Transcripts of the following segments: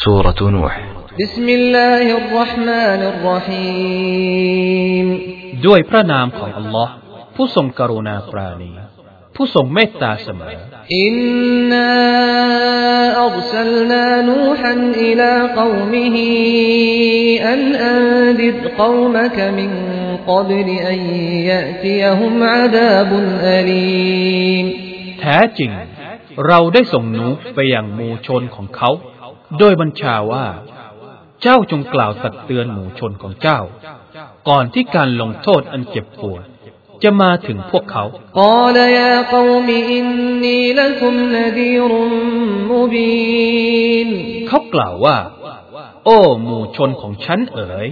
سورة نوح بسم الله الرحمن الرحيم ด้วยพระนามของอัลลอฮ์ผู้ทรงกรุณาปราณี ผู้ทรงเมตตาเสมอ إنا أرسلنا نوحا إلى قومه أن أنذر قومك من قبل أن يأتيهم عذاب أليم แท้จริง เราได้ส่งนูห์ไปยังหมู่ชนของเขา โดยบัญชาว่า เจ้าจงกล่าวตักเตือนหมู่ชนของเจ้า ก่อนที่การลงโทษอันเจ็บปวดจะมาถึงพวกเขา เขากล่าวว่า โอ้หมู่ชนของฉันเอ๋ย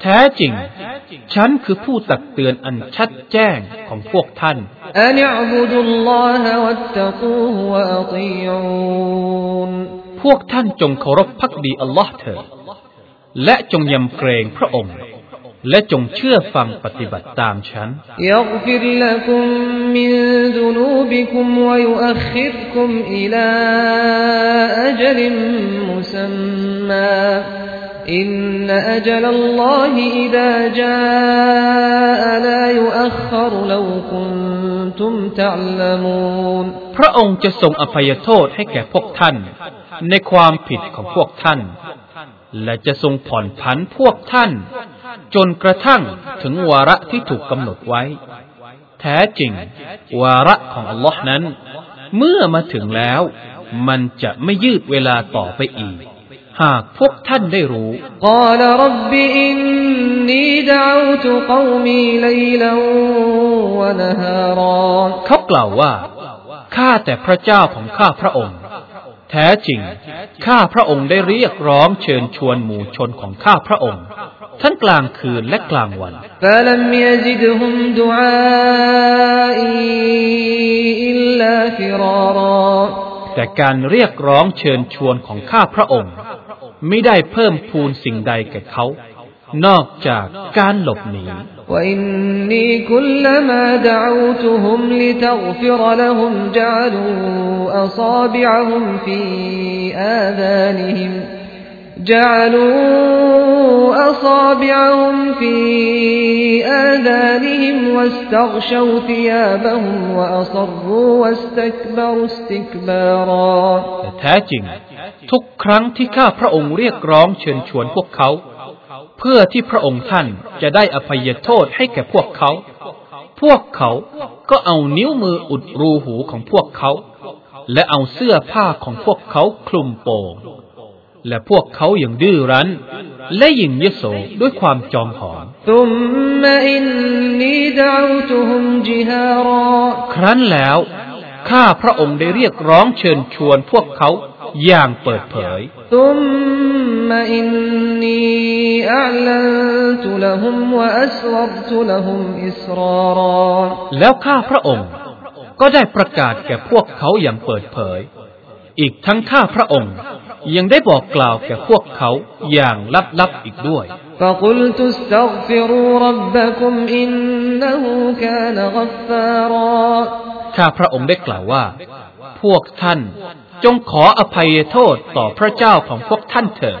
แท้จริง ฉันคือผู้ตักเตือนอันชัดแจ้งของพวกท่าน อันอับดุลลอฮะวัตตะกูวะอตีอูน พวกท่านจงเคารพพักดีอัลลอฮ์เถิดและจงยำเกรงพระองค์ และจงเชื่อฟังปฏิบัติตามฉันยัรลั إن أجل الله إذا جاء لا يؤخر لو كنتم تعلمون พระองค์จะทรงอภัยโทษให้แก่พวกท่าน ในความผิดของพวกท่าน และจะทรงผ่อนผันพวกท่าน จนกระทั่งถึงวาระที่ถูกกำหนดไว้ แท้จริง วาระของอัลลอฮ์นั้น เมื่อมาถึงแล้ว มันจะไม่ยืดเวลาต่อไปอีก หากพวกท่านได้รู้กาลรบบิอินนีดาวตุกอมีไลลวะนฮารเขากล่าวว่า ข้าแต่พระเจ้าของข้าพระองค์ แท้จริง ข้าพระองค์ได้เรียกร้องเชิญชวนหมู่ชนของข้าพระองค์ ทั้งกลางคืนและกลางวันแต่การเรียกร้องเชิญชวนของข้าพระองค์ ไม่ได้เพิ่มพูนสิ่งใดแก่เขา นอกจากการหลบหนีและ جعلوا أصابعهم في آذانهم واستغشوا ثيابهم وأصروا واستكبروا استكبارا แต่แท้จริง ทุกครั้งที่ข้าพระองค์เรียกร้องเชิญชวนพวกเขา เพื่อที่พระองค์ท่านจะได้อภัยโทษให้แก่พวกเขา พวกเขาก็เอานิ้วมืออุดรูหูของพวกเขา และเอาเสื้อผ้าของพวกเขาคลุมโปง และพวกเขาอย่างดื้อรั้น และยิ่งยโสด้วยความจองหองครั้นแล้ว ข้าพระองค์ได้เรียกร้องเชิญชวนพวกเขาอย่างเปิดเผยแล้วข้าพระองค์ก็ได้ประกาศแก่พวกเขาอย่างเปิดเผย อีกทั้งข้าพระองค์ ยังได้บอกกล่าวแก่พวกเขาอย่างลับๆอีกด้วยข้าพระองค์ได้กล่าวว่า พวกท่าน จงขออภัยโทษต่อพระเจ้าของพวกท่านเถิด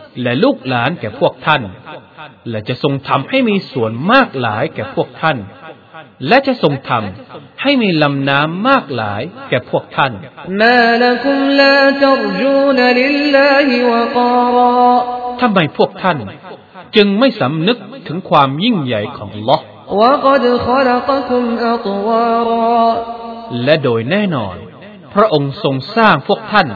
และลูกหลานแก่พวกท่าน และจะทรงทำให้มีส่วนมากหลายแก่พวกท่าน และจะทรงทำให้มีลำน้ำมากหลายแก่พวกท่านมาลกุมลาตรจูนลิลลาฮิวะการาทำไมพวกท่าน จึงไม่สำนึกถึงความยิ่งใหญ่ของลอตและโดยแน่นอน พระองค์ทรงสร้างพวกท่าน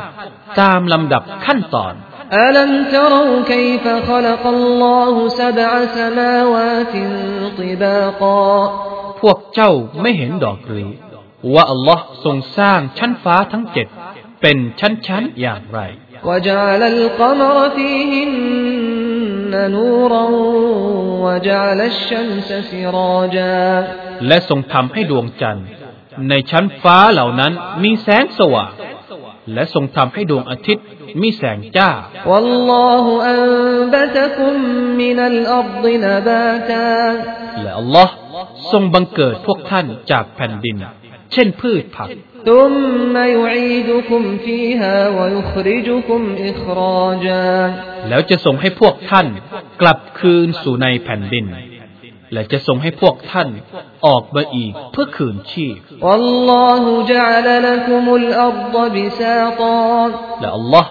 ตามลำดับขั้นตอน ألم تروا كيف خلق الله سبع سماوات طباقا พวกเจ้าไม่เห็นดอกหรือ ว่าอัลลอฮ์ทรงสร้างชั้นฟ้าทั้งเจ็ดเป็นชั้นๆอย่างไร وجعل القمر فيهن نورا وجعل الشمس سراجا และทรงทำให้ดวงจันทร์ ในชั้นฟ้าเหล่านั้นมีแสงสว่าง และทรงทำให้ดวงอาทิตย์มีแสงจ้า และอัลลอฮ์ทรงบังเกิดพวกท่านจากแผ่นดิน เช่นพืชผัก แล้วจะส่งให้พวกท่านกลับคืนสู่ในแผ่นดิน และจะทรงให้พวกท่านออกมาอีกเพื่อคืนชีพและอัลลอฮ์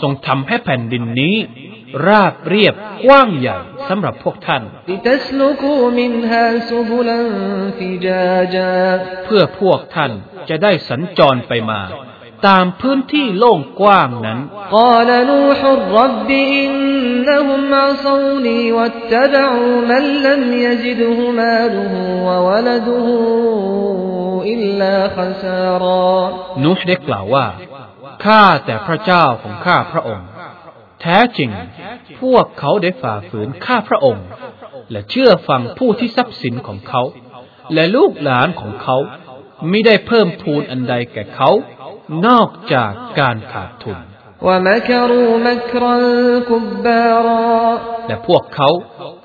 ทรงทำให้แผ่นดินนี้ ราบเรียบกว้างใหญ่สำหรับพวกท่าน เพื่อพวกท่านจะได้สัญจรไปมา ตามพื้นที่โล่งกว้างนั้น إنهم عصوني واتبعوا من لم يزده ماله وولده إلا خسارا นูห์ได้กล่าวว่า ข้าแต่พระเจ้าของข้าพระองค์ แท้จริง พวกเขาได้ฝ่าฝืนข้าพระองค์ และเชื่อฟังผู้ที่ทรัพย์สินของเขา และลูกหลานของเขาไม่ได้เพิ่มพูนอันใดแก่เขา นอกจากการขาดทุน ومكروا مكرا كبارا และพวกเขา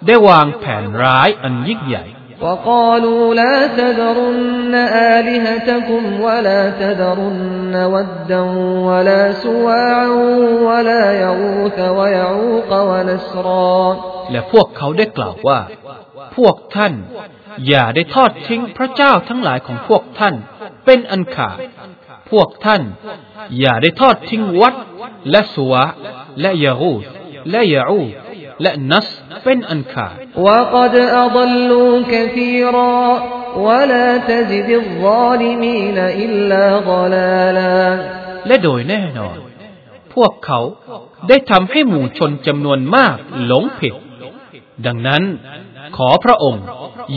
ได้วางแผนร้ายอันยิ่งใหญ่ وقالوا لا تذرن آلهتكم ولا تذرن ودا ولا سواعا ولا يغوث ويعوق ونسرا และพวกเขาได้กล่าวว่า พวกท่าน อย่าได้ทอดทิ้งพระเจ้าทั้งหลายของพวกท่าน เป็นอันขาด พวกท่าน อย่าได้ทอดทิ้งวัด และสวะ และยารูดและยาอูดและนัสเป็นอันขาด وقد أضلوا كثيرا ولا تزد الظالمين إلا ضلالا และโดยแน่นอน พวกเขาได้ทำให้หมู่ชนจำนวนมากหลงผิด ดังนั้น ขอพระองค์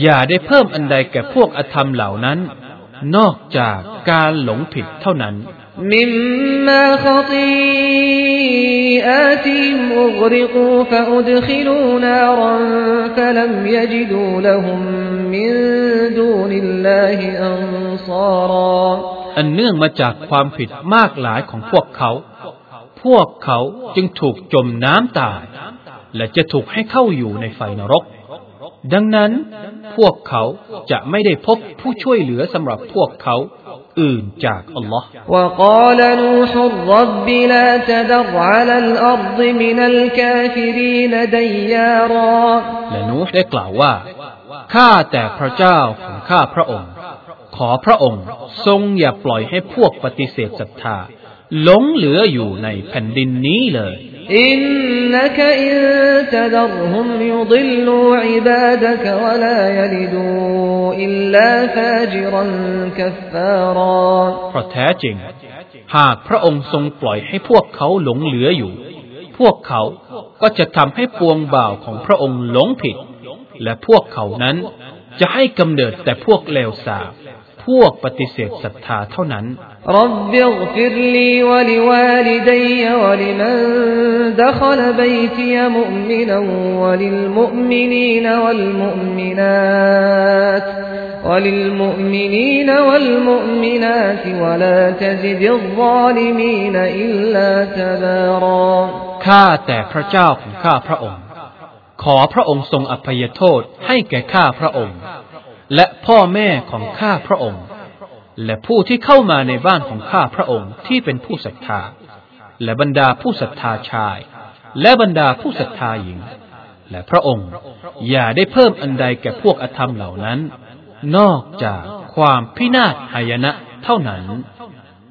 อย่าได้เพิ่มอันใดแก่พวกอธรรมเหล่านั้น นอกจากการหลงผิดเท่านั้นมิมมาขตีอาติมอุกริกูฟอุดขิลูนารันฟลัมยจิดูลหุมมินดูนิลลาฮิอันซารอันเนื่องมาจากความผิดมากหลายของพวกเขา พวกเขาจึงถูกจมน้ำตาย และจะถูกให้เข้าอยู่ในไฟนรก ดังนั้น พวกเขาจะไม่ได้พบผู้ช่วยเหลือสำหรับพวกเขาอื่นจากอัลลอฮ์وقال نوح رب لا تذر على الأرض من الكافرينและนูห์ได้กล่าวว่า ข้าแต่พระเจ้าของข้าพระองค์ ขอพระองค์ ทรงอย่าปล่อยให้พวกปฏิเสธศรัทธาหลงเหลืออยู่ในแผ่นดินนี้เลย إنك إن تذرهم يضلوا عبادك ولا يلدوا إلا فاجرا كفارا เพราะแท้จริง หากพระองค์ทรงปล่อยให้พวกเขาหลงเหลืออยู่ พวกเขาก็จะทำให้ปวงบ่าวของพระองค์หลงผิด และพวกเขานั้นจะให้กำเนิดแต่พวกเลวทราม พวกปฏิเสธศรัทธาเท่านั้น رب اغفر لي ولوالدي ولمن دخل بيتي مؤمنا وللمؤمنين والمؤمنات وللمؤمنين والمؤمنات ولا تزد الظالمين إلا تبارا ข้าแต่พระเจ้าของข้าพระองค์ ขอพระองค์ทรงอภัยโทษให้แก่ข้าพระองค์ และพ่อแม่ของข้าพระองค์ และผู้ที่เข้ามาในบ้านของข้าพระองค์ที่เป็นผู้ศรัทธา และบรรดาผู้ศรัทธาชาย และบรรดาผู้ศรัทธาหญิง และพระองค์อย่าได้เพิ่มอันใดแก่พวกอธรรมเหล่านั้น นอกจากความพินาศหายนะเท่านั้น